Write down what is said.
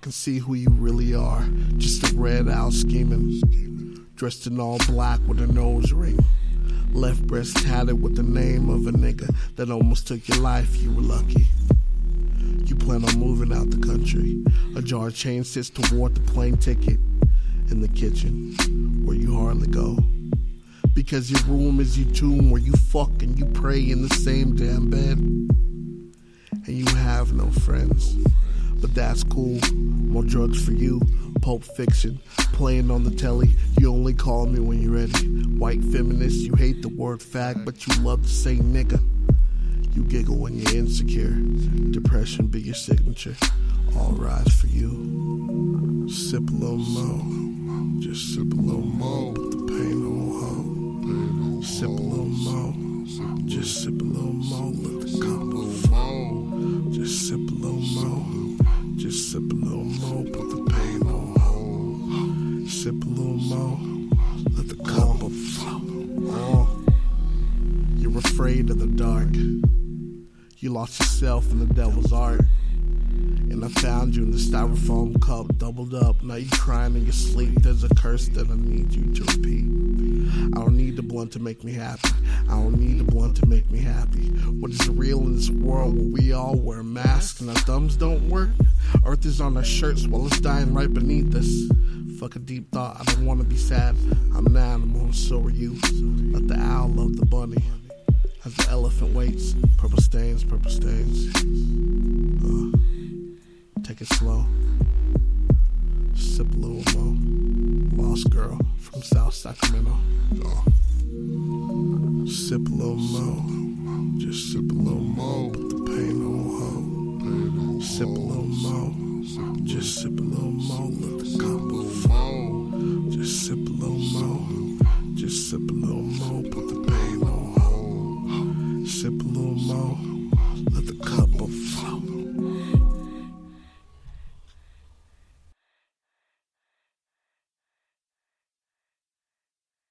can see who you really are. Just a red owl scheming. Dressed in all black with a nose ring. Left breast tatted with the name of a nigga that almost took your life. You were lucky. You plan on moving out the country. A jar of change sits toward the plane ticket in the kitchen where you hardly go. Because your room is your tomb where you fuck and you pray in the same damn bed. And you have no friends. But that's cool. More drugs for you. Pulp fiction. Playing on the telly. You only call me when you're ready. White feminist. You hate the word fag, but you love to say nigga. You giggle when you're insecure. Depression be your signature. All rise for you. Sip a little more. Just sip a little more. Put the pain on hold. Sip a little more. Just sip a little more. Let the cup. Just sip a little more. Just sip a little more. Put the pain on. Sip a little more. Let the cup flow. Oh. You're afraid of the dark. You lost yourself in the devil's art. And I found you in the styrofoam cup, doubled up. Now you're crying in your sleep. There's a curse that I need you to repeat. Blunt to make me happy. I don't need the blunt to make me happy. What is real in this world where we all wear masks and our thumbs don't work? Earth is on our shirts while it's dying right beneath us. Fuck a deep thought, I don't wanna be sad. I'm an animal so are you. Let the owl love the bunny. As the elephant waits, purple stains, purple stains. Uh, take it slow. Sip a little more. Lost girl from South Sacramento. Uh, sip a little more. Just sip a little more. Put the pain on hold. Sip a little more. Just sip a little more. Let the cup flow. Just sip a little more. Just sip a little more. Put the pain on hold. Sip a little more.